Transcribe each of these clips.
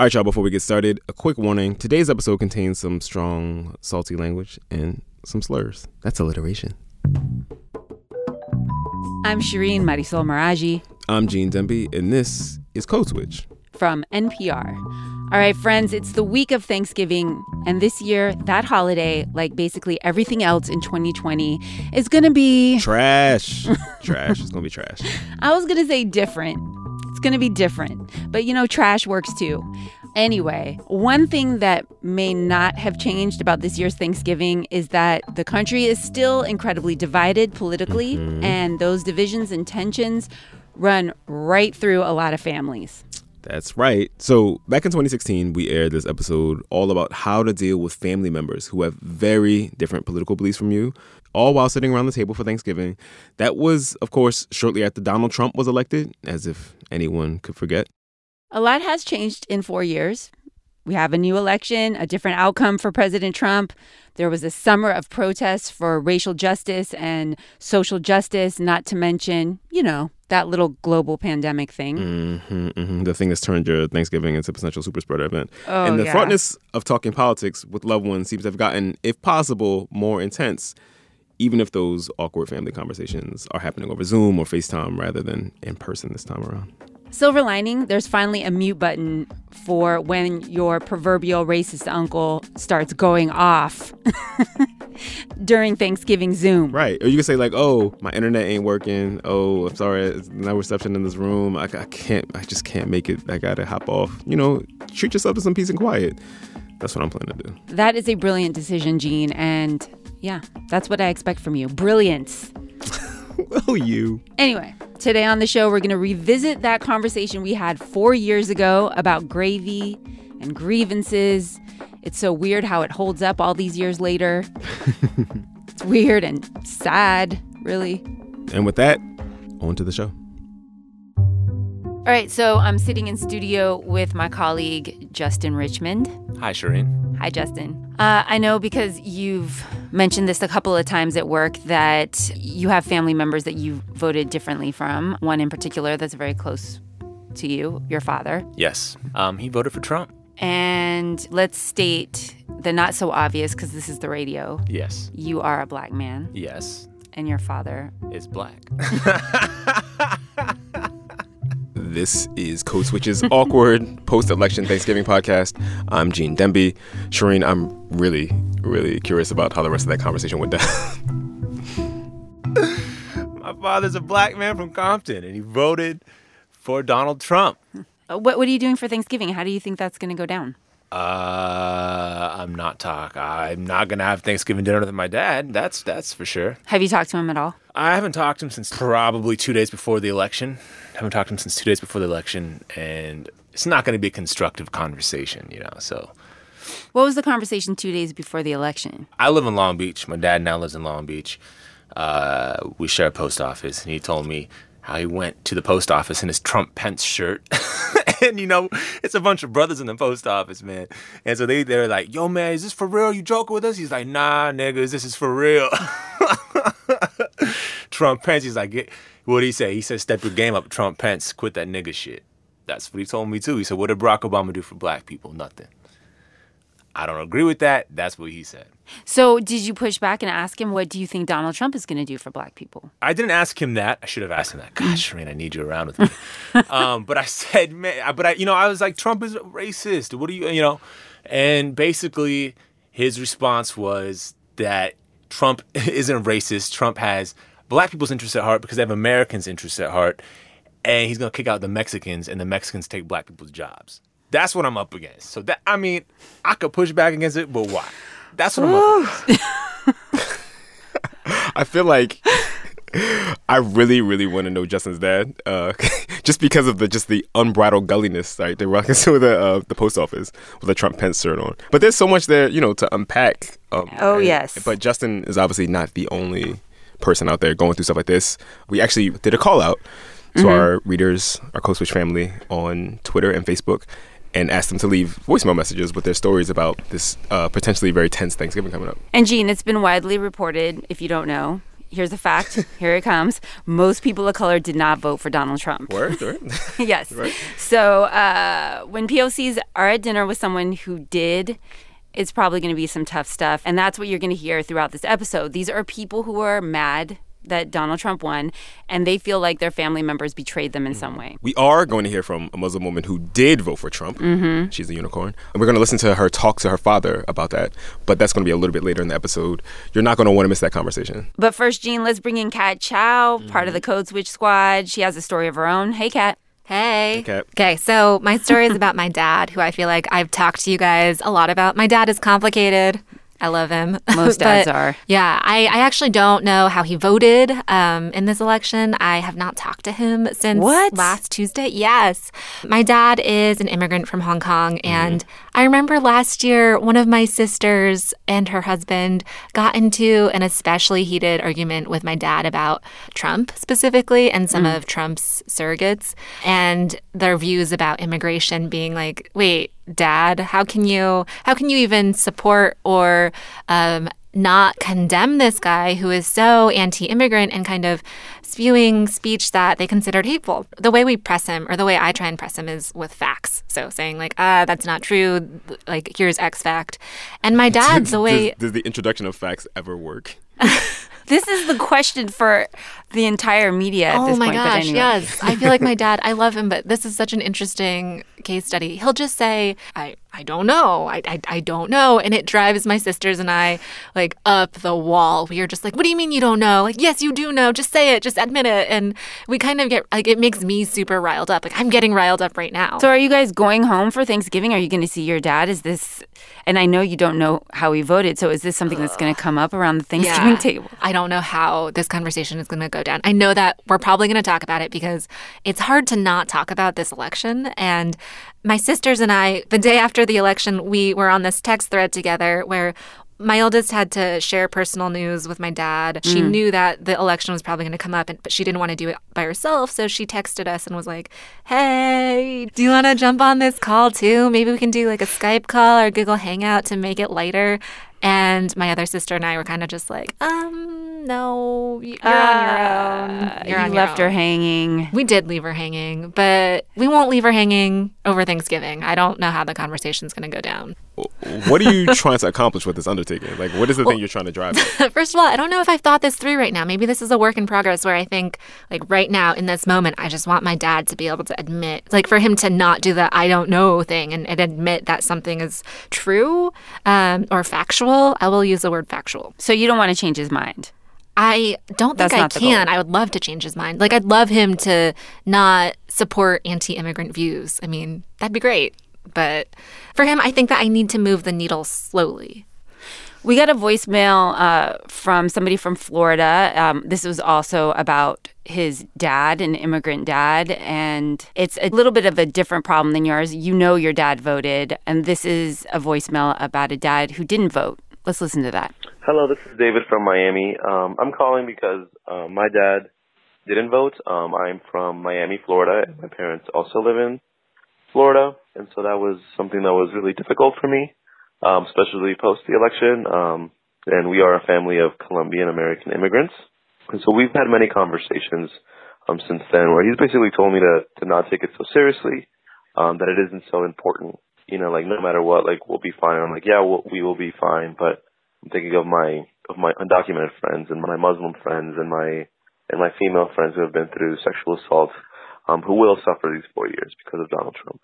All right, y'all, before we get started, a quick warning. Today's episode contains some strong, salty language and some slurs. That's alliteration. I'm Shereen Marisol Meraji I'm Gene Demby, and this is Code Switch. from NPR. All right, friends, it's the week of Thanksgiving, and this year, that holiday, like basically everything else in 2020, is gonna be, Trash. trash. It's going to be trash. I was gonna say different. It's gonna be different, but you know, trash works too. Anyway, one thing that may not have changed about this year's Thanksgiving is that the country is still incredibly divided politically, mm-hmm. and those divisions and tensions run right through a lot of families. That's right. So, back in 2016, we aired this episode all about how to deal with family members who have very different political beliefs from you, all while sitting around the table for Thanksgiving. That was, of course, shortly after Donald Trump was elected, as if anyone could forget. A lot has changed in four years. We have a new election, a different outcome for President Trump. There was a summer of protests for racial justice and social justice, not to mention, you know, that little global pandemic thing. hmm hmm The thing that's turned your Thanksgiving into a potential super spreader event. Oh, and the yeah. of talking politics with loved ones seems to have gotten, if possible, more intense, even if those awkward family conversations are happening over Zoom or FaceTime rather than in person this time around. Silver lining, there's finally a mute button for when your proverbial racist uncle starts going off during Thanksgiving Zoom. Right. Or you can say, like, oh, my internet ain't working. Oh, I'm sorry, no reception in this room. I, I can't, I just can't make it. I gotta hop off. You know, treat yourself to some peace and quiet. That's what I'm planning to do. That is a brilliant decision, Gene. And yeah, that's what I expect from you. Brilliance. oh, you. Anyway, today on the show, we're going to revisit that conversation we had four years ago about gravy and grievances. It's so weird how it holds up all these years later. it's weird and sad, really. And with that, on to the show. All right, so I'm sitting in studio with my colleague, Justin Richmond. Hi, Shereen. Hi, Justin. Uh, I know because you've mentioned this a couple of times at work that you have family members that you voted differently from. One in particular that's very close to you, your father. Yes. Um, he voted for Trump. And let's state the not so obvious because this is the radio. Yes. You are a black man, Yes. and your father. Is black. This is Code Switch's awkward post-election Thanksgiving podcast. I'm Gene Demby. Shereen, I'm really, really curious about how the rest of that conversation went down. My father's a black man from Compton, and he voted for Donald Trump. Uh, What, what are you doing for Thanksgiving? How do you think that's going to go down? Uh, I'm not talk. I'm not gonna have Thanksgiving dinner with my dad. That's that's for sure. Have you talked to him at all? I haven't talked to him since probably two days before the election. Haven't talked to him since two days before the election, and it's not going to be a constructive conversation, you know. So What was the conversation two days before the election? I live in Long Beach. My dad now lives in Long Beach. Uh, we share a post office, and he told me how he went to the post office in his Trump Pence shirt. and you know, it's a bunch of brothers in the post office, man. And so they they're like, "Yo, man, is this for real? You joking with us?" He's like, "Nah, niggas, this is for real." Trump Pence, he's like, "What did he say?" He said, "Step your game up, Trump Pence. Quit that nigga shit." That's what he told me too. He said, "What did Barack Obama do for black people? Nothing." I don't agree with that. That's what he said. So, did you push back and ask him, what do you think Donald Trump is going to do for black people? I didn't ask him that. I should have asked him that. Gosh, Shereen, I need you around with me. um, but I said, man, but I, you know, I was like, Trump is racist. What do you, you know? And basically, his response was that Trump isn't racist. Trump has black people's interests at heart because they have Americans' interests at heart, and he's gonna kick out the Mexicans, and the Mexicans take black people's jobs. That's what I'm up against. So that I mean, I could push back against it, but why? That's what I'm up against. I feel like I really, really want to know Justin's dad, uh, just because of the just the unbridled gulliness. Right, they walk into the uh, the post office with a Trump Pence shirt on. But there's so much there, you know, to unpack. Um, Oh, and- yes. But Justin is obviously not the only person out there going through stuff like this. We actually did a call out to our readers, our Code Switch family on Twitter and Facebook. And asked them to leave voicemail messages with their stories about this uh, potentially very tense Thanksgiving coming up. And Gene, it's been widely reported, if you don't know, here's a fact. Here it comes. Most people of color did not vote for Donald Trump. Word, word. yes. Right. So uh, when POCs are at dinner with someone who did, it's probably going to be some tough stuff. And that's what you're going to hear throughout this episode. These are people who are mad that Donald Trump won, and they feel like their family members betrayed them in some way. We are going to hear from a Muslim woman who did vote for Trump. Mm-hmm. She's a unicorn. And we're going to listen to her talk to her father about that. But that's going to be a little bit later in the episode. You're not going to want to miss that conversation. But first, Gene, let's bring in Kat Chow, part of the Code Switch squad. She has a story of her own. Hey, Kat. Hey. Kat. Okay, so my story is about my dad, who I feel like I've talked to you guys a lot about. My dad is complicated. I love him. Most dads are. Yeah, I, I actually don't know how he voted um, in this election. I have not talked to him since What? last Tuesday. Yes. My dad is an immigrant from Hong Kong. And I remember last year, one of my sisters and her husband got into an especially heated argument with my dad about Trump specifically and some of Trump's surrogates and their views about immigration being like, wait, dad, how can you how can you even support or um, not condemn this guy who is so anti-immigrant and kind of spewing speech that they considered hateful. The way we press him, or the way I try and press him, is with facts. So saying like, ah, that's not true. Like here's X fact. And my dad's the way does, does the introduction of facts ever work? This is the question for the entire media at oh this my point. gosh, anyway. yes. I feel like my dad, I love him, but this is such an interesting case study. He'll just say, I, I don't know. I, I, I don't know. And it drives my sisters and I like up the wall. We are just like, what do you mean you don't know? Like, yes, you do know. Just say it. Just admit it. And we kind of get like, it makes me super riled up. Like, I'm getting riled up right now. So, are you guys going home for Thanksgiving? Are you going to see your dad? Is this, and I know you don't know how he voted. So, is this something that's going to come up around the Thanksgiving table? I don't know how this conversation is going to go down. I know that we're probably going to talk about it because it's hard to not talk about this election. And my sisters and I, the day after the election, we were on this text thread together where my oldest had to share personal news with my dad. She mm. knew that the election was probably going to come up, and, but she didn't want to do it by herself. So she texted us and was like, Hey, do you want to jump on this call too? Maybe we can do like a Skype call or Google Hangout to make it lighter. And my other sister and I were kind of just like, um, no, you're on your own. You're you on your left her hanging. We did leave her hanging, but we won't leave her hanging over Thanksgiving. I don't know how the conversation's going to go down. What are you trying to accomplish with this undertaking? Like, what is the thing you're trying to drive at? First of all, I don't know if I've thought this through right now. Maybe this is a work in progress where I think, like, right now in this moment, I just want my dad to be able to admit, like, for him to not do the I don't know thing and, and admit that something is true um, or factual. I will use the word factual. So, you don't want to change his mind. I don't think That's I can. I would love to change his mind. Like, I'd love him to not support anti immigrant views. I mean, that'd be great. But for him, I think that I need to move the needle slowly. We got a voicemail uh, from somebody from Florida. Um, this was also about his dad, an immigrant dad, and it's a little bit of a different problem than yours. You know your dad voted, and this is a voicemail about a dad who didn't vote. Let's listen to that. Hello, this is David from Miami. Um, I'm calling because um, my dad didn't vote. Um, I'm from Miami, Florida, and my parents also live in Florida, and so that was something that was really difficult for me, um, especially post the election. Um, and we are a family of Colombian American immigrants, and so we've had many conversations um, since then where he's basically told me to to not take it so seriously, um, that it isn't so important. You know, like no matter what, like we'll be fine. I'm like, yeah, we'll, we will be fine, but I'm thinking of my of my undocumented friends and my Muslim friends and my and my female friends who have been through sexual assault, um, who will suffer these four years because of Donald Trump,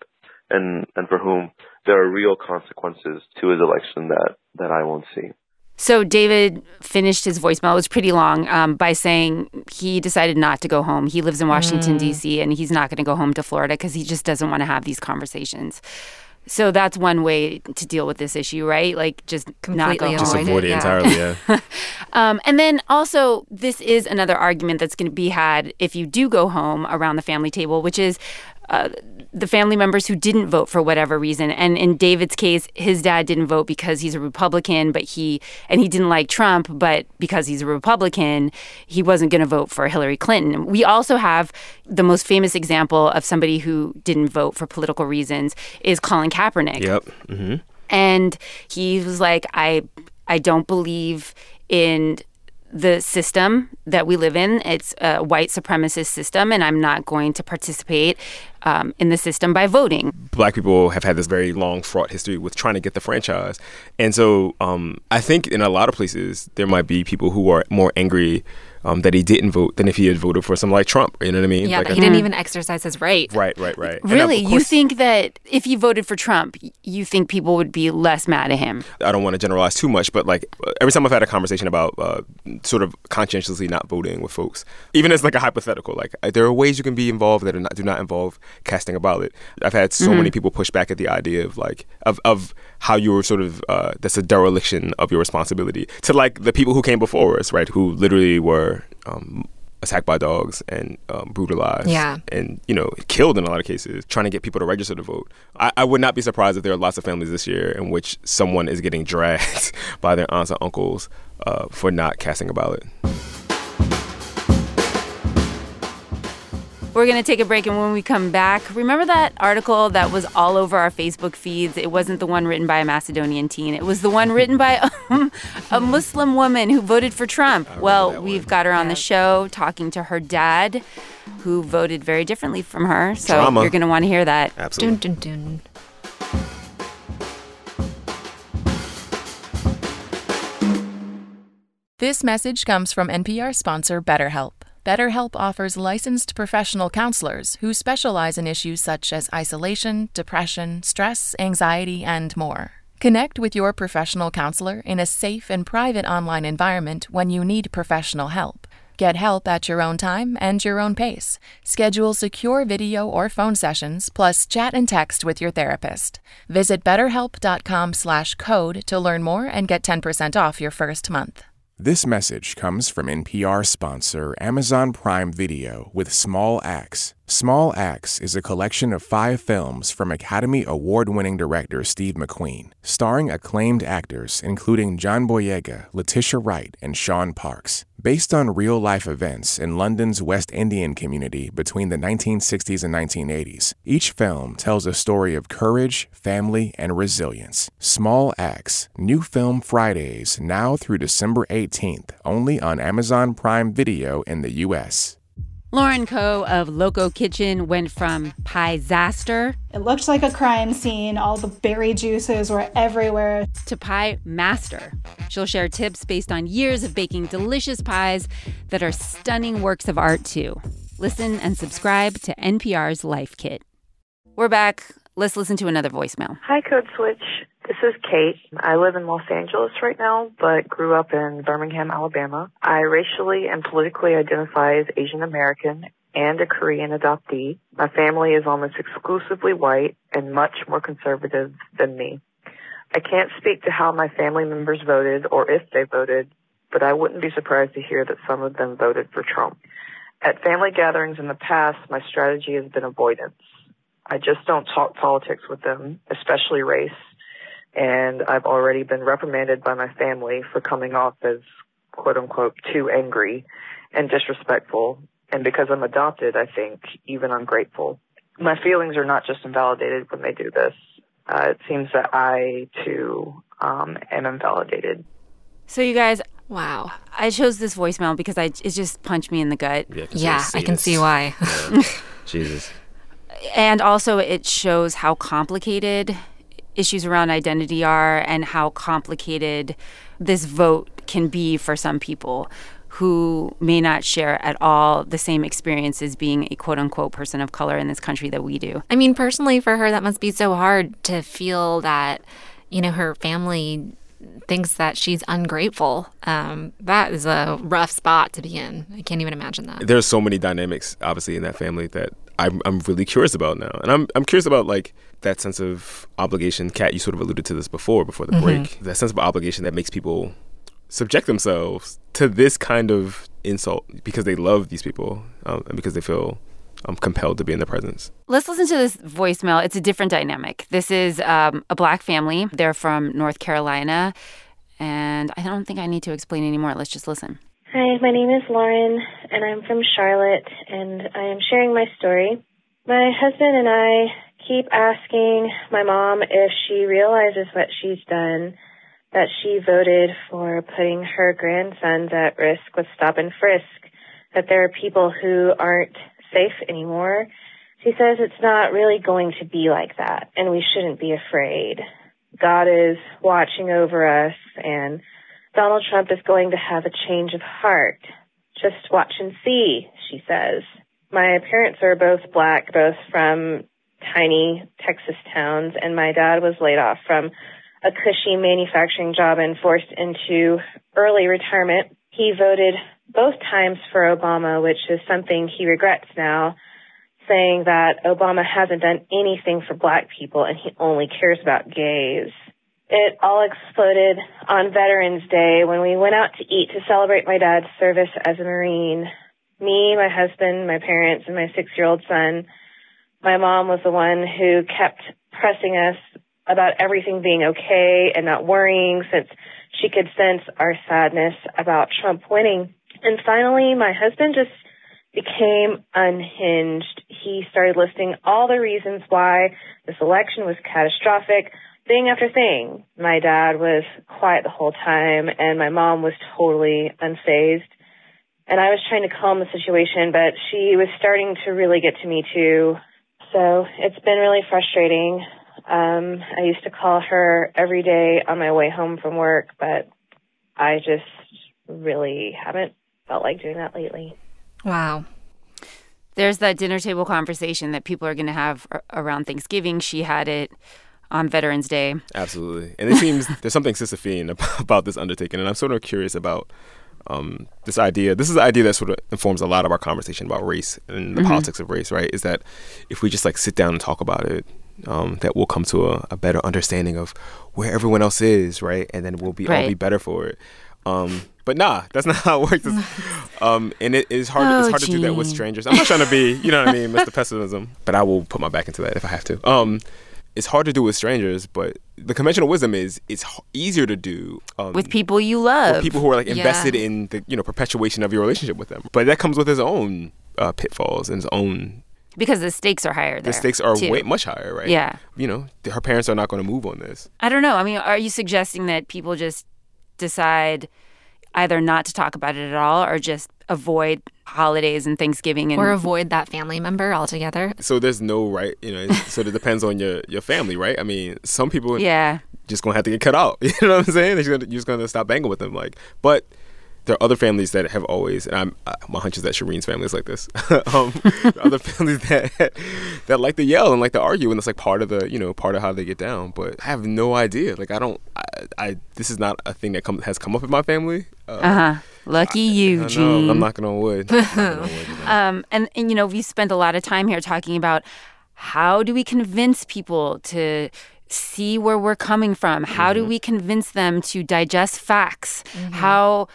and and for whom there are real consequences to his election that that I won't see. So David finished his voicemail. It was pretty long um, by saying he decided not to go home. He lives in Washington D.C. and he's not going to go home to Florida because he just doesn't want to have these conversations. So that's one way to deal with this issue, right? Like just not go Completely home. Just Avoid it, avoid it yeah. entirely, yeah. Um, and then also, this is another argument that's going to be had if you do go home around the family table, which is uh, the family members who didn't vote for whatever reason. And in David's case, his dad didn't vote because he's a Republican, but he and he didn't like Trump, but because he's a Republican, he wasn't going to vote for Hillary Clinton. We also have the most famous example of somebody who didn't vote for political reasons is Colin Kaepernick yep. hmm and he was like i i don't believe in the system that we live in. It's a white supremacist system, and I'm not going to participate um, in the system by voting. Black people have had this very long, fraught history with trying to get the franchise. And so um, I think in a lot of places, there might be people who are more angry um, that he didn't vote than if he had voted for someone like Trump. You know what I mean? Yeah, like but he didn't even exercise his right. Right, right, right. Really, of you think that if he voted for Trump, you think people would be less mad at him? I don't want to generalize too much, but like uh, every time I've had a conversation about uh, sort of conscientiously not voting with folks, even as like a hypothetical, like uh, there are ways you can be involved that are not, do not involve casting a ballot. I've had so many people push back at the idea of like of of how you were sort of uh, that's a dereliction of your responsibility to like the people who came before us, right? Who literally were. Um, attacked by dogs and um, brutalized Yeah. and you know killed in a lot of cases trying to get people to register to vote I, I would not be surprised if there are lots of families this year in which someone is getting dragged by their aunts and uncles uh, for not casting a ballot We're going to take a break, and when we come back, remember that article that was all over our Facebook feeds? It wasn't the one written by a Macedonian teen, it was the one written by um, a Muslim woman who voted for Trump. Well, we've one. got her on the show talking to her dad, who voted very differently from her. So Drama. you're going to want to hear that. absolutely Dun, dun, dun. This message comes from NPR sponsor BetterHelp. BetterHelp offers licensed professional counselors who specialize in issues such as isolation, depression, stress, anxiety, and more. Connect with your professional counselor in a safe and private online environment when you need professional help. Get help at your own time and your own pace. Schedule secure video or phone sessions, plus chat and text with your therapist. Visit betterhelp.com/code to learn more and get 10% off your first month. This message comes from NPR sponsor Amazon Prime Video with Small Axe. Small Axe is a collection of five films from Academy Award winning director Steve McQueen, starring acclaimed actors including John Boyega, Letitia Wright, and Shaun Parkes. Based on real life events in London's West Indian community between the 1960s and 1980s, each film tells a story of courage, family, and resilience. Small Axe, new film Fridays, now through December 18th, only on Amazon Prime Video in the U.S. Lauren Ko of Loco Kitchen went from pie-zaster It looked like a crime scene. All the berry juices were everywhere. to Pie Master. She'll share tips based on years of baking delicious pies that are stunning works of art, too. Listen and subscribe to NPR's Life Kit. We're back. Let's listen to another voicemail. Hi, Code Switch. This is Kate. I live in Los Angeles right now, but grew up in Birmingham, Alabama. I racially and politically identify as Asian American and a Korean adoptee. My family is almost exclusively white and much more conservative than me. I can't speak to how my family members voted or if they voted, but I wouldn't be surprised to hear that some of them voted for Trump. At family gatherings in the past, my strategy has been avoidance. I just don't talk politics with them, especially race. And I've already been reprimanded by my family for coming off as quote unquote too angry and disrespectful. And because I'm adopted, I think even ungrateful. My feelings are not just invalidated when they do this. Uh, it seems that I too um, am invalidated. So, you guys, Wow. I chose this voicemail because I, it just punched me in the gut. Yeah, 'cause Yeah, I can this. see why. Yeah. Jesus. And also, it shows how complicated issues around identity are and how complicated this vote can be for some people who may not share at all the same experiences being a quote unquote person of color in this country that we do. I mean, personally, for her, that must be so hard to feel that, you know, her family thinks that she's ungrateful. Um, that is a rough spot to be in. I can't even imagine that. There's so many dynamics, obviously, in that family that I'm, I'm really curious about now. And I'm, I'm curious about, like, that sense of obligation. Kat, you sort of alluded to this before, before the break. That sense of obligation that makes people subject themselves to this kind of insult because they love these people um, and because they feel um, compelled to be in their presence. Let's listen to this voicemail. It's a different dynamic. This is um, a black family. They're from North Carolina. And I don't think I need to explain anymore. Let's just listen. Hi, my name is Lauren, and I'm from Charlotte, and I am sharing my story. My husband and I keep asking my mom if she realizes what she's done, that she voted for putting her grandsons at risk with stop and frisk, that there are people who aren't safe anymore. She says it's not really going to be like that, and we shouldn't be afraid. God is watching over us, and Donald Trump is going to have a change of heart. Just watch and see, she says. My parents are both black, both from tiny Texas towns, and my dad was laid off from a cushy manufacturing job and forced into early retirement. He voted both times for Obama, which is something he regrets now, saying that Obama hasn't done anything for black people and he only cares about gays. It all exploded on Veterans Day when we went out to eat to celebrate my dad's service as a Marine. Me, my husband, my parents, and my six year old son. My mom was the one who kept pressing us about everything being okay and not worrying since she could sense our sadness about Trump winning. And finally, my husband just became unhinged. He started listing all the reasons why this election was catastrophic, thing after thing. My dad was quiet the whole time, and my mom was totally unfazed. And I was trying to calm the situation, but she was starting to really get to me too. So it's been really frustrating. Um, I used to call her every day on my way home from work, but I just really haven't felt like doing that lately. Wow. There's that dinner table conversation that people are going to have around Thanksgiving. She had it on Veterans Day. Absolutely. And it seems there's something Sisyphean about this undertaking. And I'm sort of curious about um, this idea. This is the idea that sort of informs a lot of our conversation about race and the mm-hmm. politics of race, right? Is that if we just like sit down and talk about it, um, that we'll come to a, a, better understanding of where everyone else is, right? And then we'll be right. all be better for it. Um, but nah, that's not how it works. Um, and it is hard. Oh, it's hard to do that with strangers. I'm not trying to be, you know what I mean, Mr. Pessimism. But I will put my back into that if I have to. Um, it's hard to do with strangers, but the conventional wisdom is it's easier to do um, with people you love, people who are like invested yeah. in the you know perpetuation of your relationship with them. But that comes with its own uh, pitfalls and its own because the stakes are higher. the stakes are too. way much higher, right? Yeah. You know, her parents are not going to move on this. I don't know. I mean, are you suggesting that people just decide either not to talk about it at all or just avoid holidays and Thanksgiving and or avoid that family member altogether. So there's no right, you know. so it depends on your your family, right? I mean, some people, yeah, just gonna have to get cut out. You know what I'm saying? They're gonna, you're just gonna stop banging with them, like. But there are other families that have always, and I'm, uh, my hunch is that Shereen's family is like this. um, other families that that like to yell and like to argue, and it's like part of the, you know, part of how they get down. But I have no idea. Like I don't, I, I this is not a thing that come, has come up in my family. Uh huh. Lucky you, Gene. I'm knocking on wood. Knocking on wood um, and and you know we spent a lot of time here talking about how do we convince people to see where we're coming from? How mm-hmm. do we convince them to digest facts? Mm-hmm. How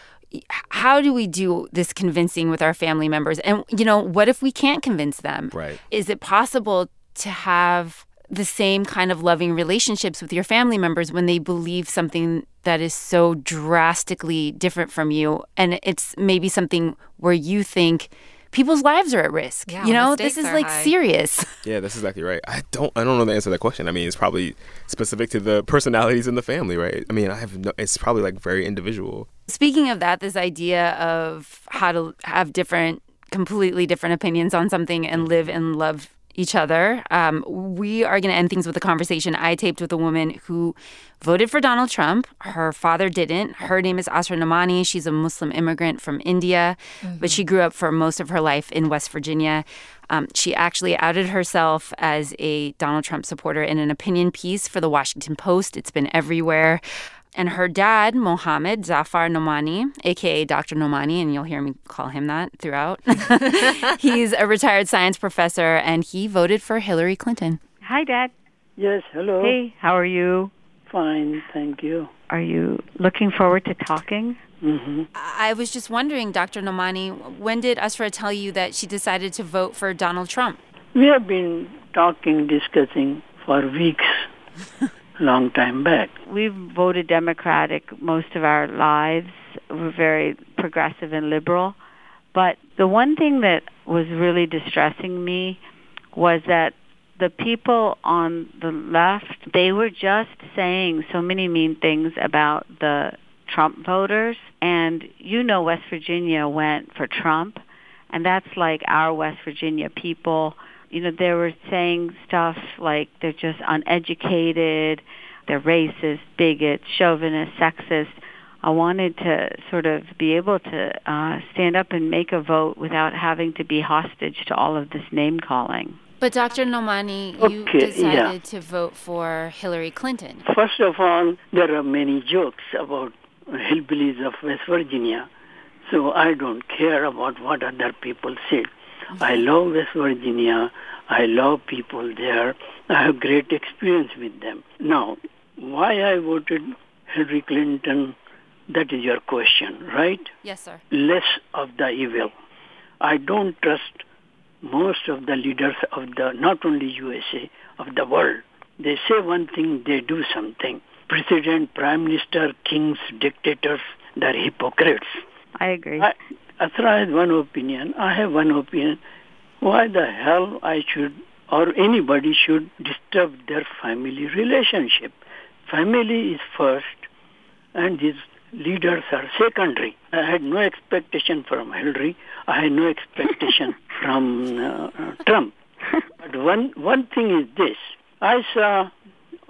how do we do this convincing with our family members? And, you know, what if we can't convince them? Right. Is it possible to have the same kind of loving relationships with your family members when they believe something that is so drastically different from you? And it's maybe something where you think, people's lives are at risk. Yeah, you know, this is like high. serious. Yeah, that's exactly right. I don't I don't know the answer to that question. I mean, it's probably specific to the personalities in the family, right? I mean, I have no it's probably like very individual. Speaking of that, this idea of how to have different completely different opinions on something and live and love each other. Um, we are going to end things with a conversation I taped with a woman who voted for Donald Trump. Her father didn't. Her name is Asra Nomani. She's a Muslim immigrant from India, mm-hmm. but she grew up for most of her life in West Virginia. Um, she actually outed herself as a Donald Trump supporter in an opinion piece for the Washington Post. It's been everywhere. And her dad, Mohammed Zafar Nomani, aka Dr. Nomani, and you'll hear me call him that throughout. He's a retired science professor and he voted for Hillary Clinton. Hi, Dad. Yes, hello. Hey, how are you? Fine, thank you. Are you looking forward to talking? Mm-hmm. I was just wondering, Dr. Nomani, when did Asra tell you that she decided to vote for Donald Trump? We have been talking, discussing for weeks. long time back. We've voted Democratic most of our lives. We're very progressive and liberal. But the one thing that was really distressing me was that the people on the left, they were just saying so many mean things about the Trump voters. And you know, West Virginia went for Trump, and that's like our West Virginia people. You know, they were saying stuff like they're just uneducated, they're racist, bigots, chauvinist, sexist. I wanted to sort of be able to uh, stand up and make a vote without having to be hostage to all of this name calling. But Dr. Nomani, you Okay, decided yeah. to vote for Hillary Clinton. First of all, there are many jokes about hillbillies of West Virginia, so I don't care about what other people say. I love West Virginia. I love people there. I have great experience with them. Now, why I voted Hillary Clinton, that is your question, right? Yes, sir. Less of the evil. I don't trust most of the leaders of the, not only USA, of the world. They say one thing, they do something. President, prime minister, kings, dictators, they're hypocrites. I agree. I, Asra has one opinion. I have one opinion. Why the hell I should or anybody should disturb their family relationship? Family is first, and these leaders are secondary. I had no expectation from Hillary. I had no expectation from uh, Trump. But one one thing is this: I saw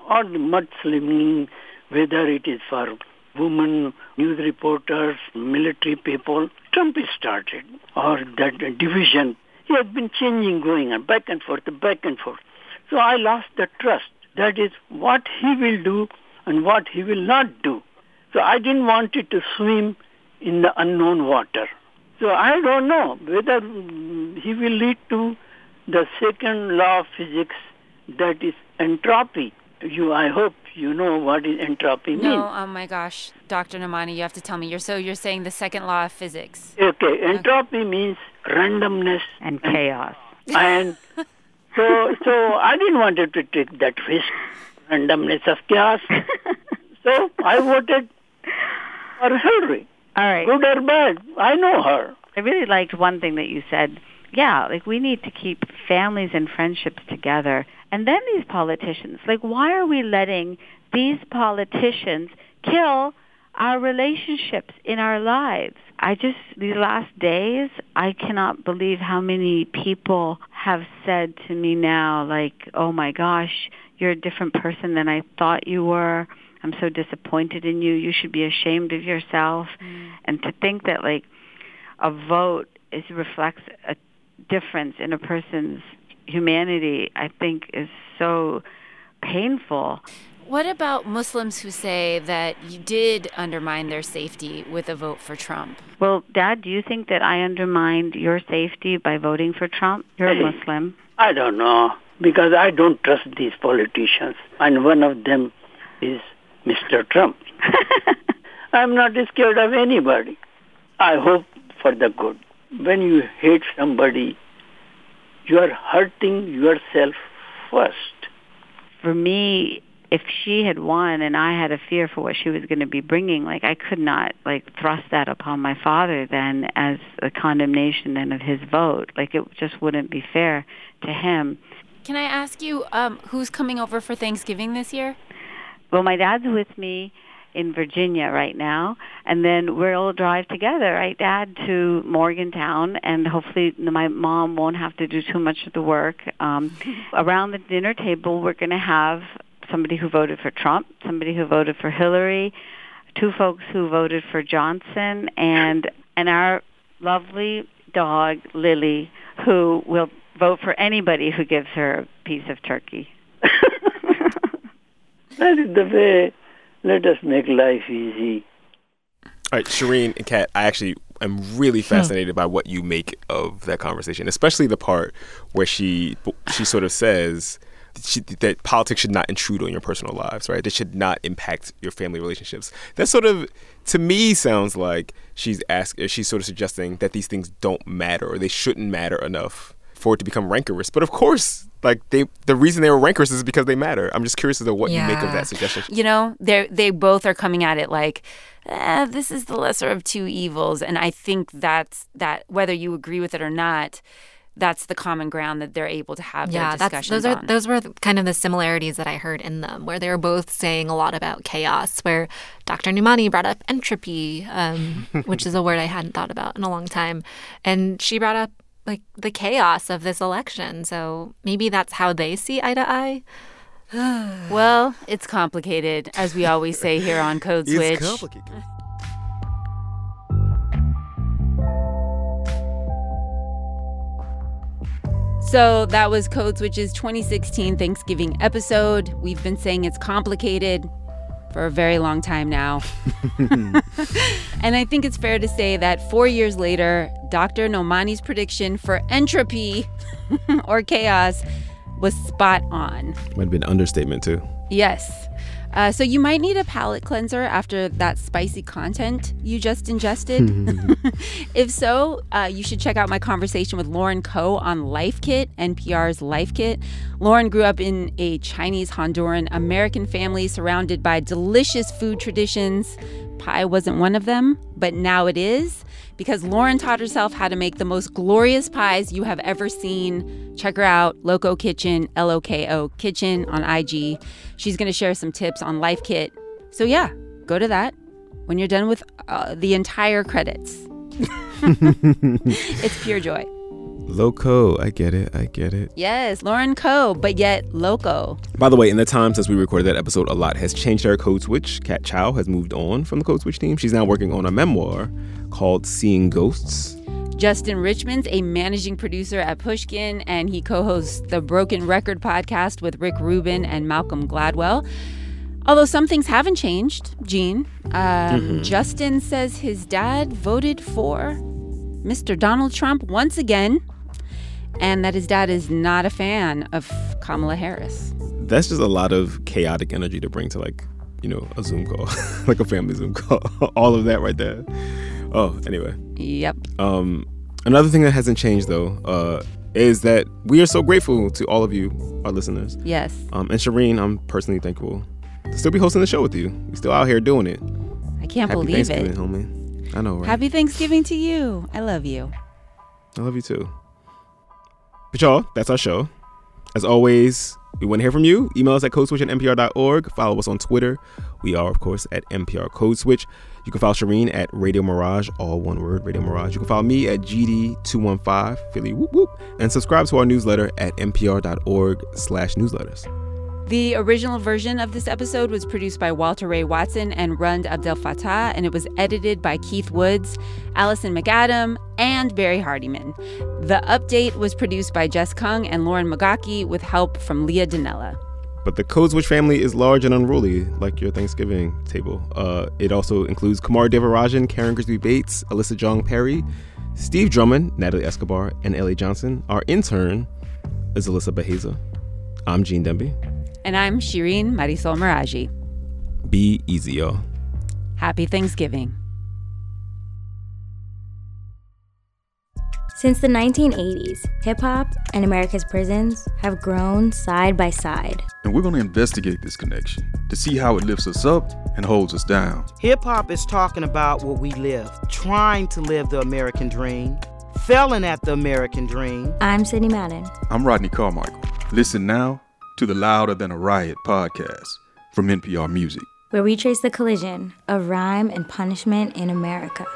all the mudslinging, whether it is for women, news reporters, military people. Trump is started, or that division. He has been changing, going on back and forth, back and forth. So I lost the trust. That is what he will do and what he will not do. So I didn't want it to swim in the unknown water. So I don't know whether he will lead to the second law of physics, that is entropy. You, I hope you know what is entropy means. No, oh my gosh, Dr. Nomani, you have to tell me. You're so you're saying the second law of physics. Okay, entropy means randomness and chaos. And so, so I didn't want to take that risk, randomness of chaos. so I voted for Hillary. All right. Good or bad, I know her. I really liked one thing that you said. Yeah, like we need to keep families and friendships together. And then these politicians, like why are we letting these politicians kill our relationships in our lives? I just, these last days, I cannot believe how many people have said to me now, like, oh my gosh, you're a different person than I thought you were. I'm so disappointed in you. You should be ashamed of yourself. Mm. And to think that, like, a vote is reflects a difference in a person's humanity, I think is so painful. What about Muslims who say that you did undermine their safety with a vote for Trump? Well, Dad, do you think that I undermined your safety by voting for Trump? You're a Muslim. I don't know because I don't trust these politicians, and one of them is Mr. Trump. I'm not scared of anybody. I hope for the good. When you hate somebody, you are hurting yourself first. For me, if she had won and I had a fear for what she was going to be bringing, like I could not like thrust that upon my father then as a condemnation then of his vote. Like it just wouldn't be fair to him. Can I ask you um, who's coming over for Thanksgiving this year? Well, my dad's with me in Virginia right now, and then we'll drive together, right, Dad, to Morgantown, and hopefully my mom won't have to do too much of the work. Um, around the dinner table, we're going to have somebody who voted for Trump, somebody who voted for Hillary, two folks who voted for Johnson, and and our lovely dog Lily, who will vote for anybody who gives her a piece of turkey. That is the way. Let us make life easy. All right, Shereen and Kat, I actually am really hmm. fascinated by what you make of that conversation, especially the part where she she sort of says that, she, that politics should not intrude on your personal lives, right? They should not impact your family relationships. That sort of, to me, sounds like she's ask, she's sort of suggesting that these things don't matter or they shouldn't matter enough for it to become rancorous. But of course, like they, the reason they were rankers is because they matter. I'm just curious as to what you make of that suggestion. You know, they they both are coming at it like, eh, this is the lesser of two evils, and I think that's that. Whether you agree with it or not, that's the common ground that they're able to have yeah, their that's discussions those are on. those were kind of the similarities that I heard in them, where they were both saying a lot about chaos. Where Dr. Nomani brought up entropy, um, which is a word I hadn't thought about in a long time, and she brought up like the chaos of this election. So maybe that's how they see eye to eye. well, it's complicated, as we always say here on Code Switch. It's complicated. So that was Code Switch's 2016 Thanksgiving episode. We've been saying it's complicated for a very long time now. and I think it's fair to say that four years later, Dr. Nomani's prediction for entropy or chaos was spot on. Might have been an understatement too. Yes. Uh, so you might need a palate cleanser after that spicy content you just ingested. if so, uh, you should check out my conversation with Lauren Ko on Life Kit, NPR's Life Kit. Lauren grew up in a Chinese Honduran American family surrounded by delicious food traditions. Pie wasn't one of them, but now it is because Lauren taught herself how to make the most glorious pies you have ever seen. Check her out, Loco Kitchen, L O K O Kitchen on IG. She's going to share some tips on Life Kit. So, yeah, go to that when you're done with uh, the entire credits. it's pure joy. Loco, I get it, I get it. Yes, Lauren Ko, but yet loco. By the way, in the time since we recorded that episode, a lot has changed our Code Switch. Kat Chow has moved on from the Code Switch team. She's now working on a memoir called Seeing Ghosts. Justin Richmond's a managing producer at Pushkin, and he co hosts the Broken Record podcast with Rick Rubin and Malcolm Gladwell. Although some things haven't changed, Gene. Um, Mm-hmm. Justin says his dad voted for Mr. Donald Trump once again, and that his dad is not a fan of Kamala Harris. That's just a lot of chaotic energy to bring to like, you know, a Zoom call, like a family Zoom call. All of that right there. Oh, anyway. Yep. Um, another thing that hasn't changed though, uh, is that we are so grateful to all of you, our listeners. Yes. Um, and Shereen, I'm personally thankful to still be hosting the show with you. We're still out here doing it. I can't Happy believe Thanksgiving, it. homie. I know, right? Happy Thanksgiving to you. I love you. I love you too. But y'all, that's our show. As always, we want to hear from you. Email us at codeswitch at npr.org. Follow us on Twitter. We are, of course, at NPR Code Switch. You can follow Shereen at Radio Mirage, all one word, Radio Mirage. You can follow me at GD215, Philly whoop whoop, and subscribe to our newsletter at npr.org slash newsletters. The original version of this episode was produced by Walter Ray Watson and Rund Abdel Fattah, and it was edited by Keith Woods, Alison MacAdam, and Barrie Hardymon. The update was produced by Jess Kung and Lauren Magaki with help from Leah Donnella. But the Code Switch family is large and unruly, like your Thanksgiving table. Uh, it also includes Kumari Devarajan, Karen Grigsby Bates, Alyssa Jeong Perry, Steve Drummond, Natalie Escobar, and Ellie Johnson. Our intern is Alyssa Beheza. I'm Gene Demby. And I'm Shereen Marisol Meraji. Be easy, y'all. Happy Thanksgiving. Since the 1980s, hip hop and America's prisons have grown side by side. And we're going to investigate this connection to see how it lifts us up and holds us down. Hip hop is talking about what we live, trying to live the American dream, failing at the American dream. I'm Sidney Madden. I'm Rodney Carmichael. Listen now to the Louder Than a Riot podcast from NPR Music. where we trace the collision of rhyme and punishment in America.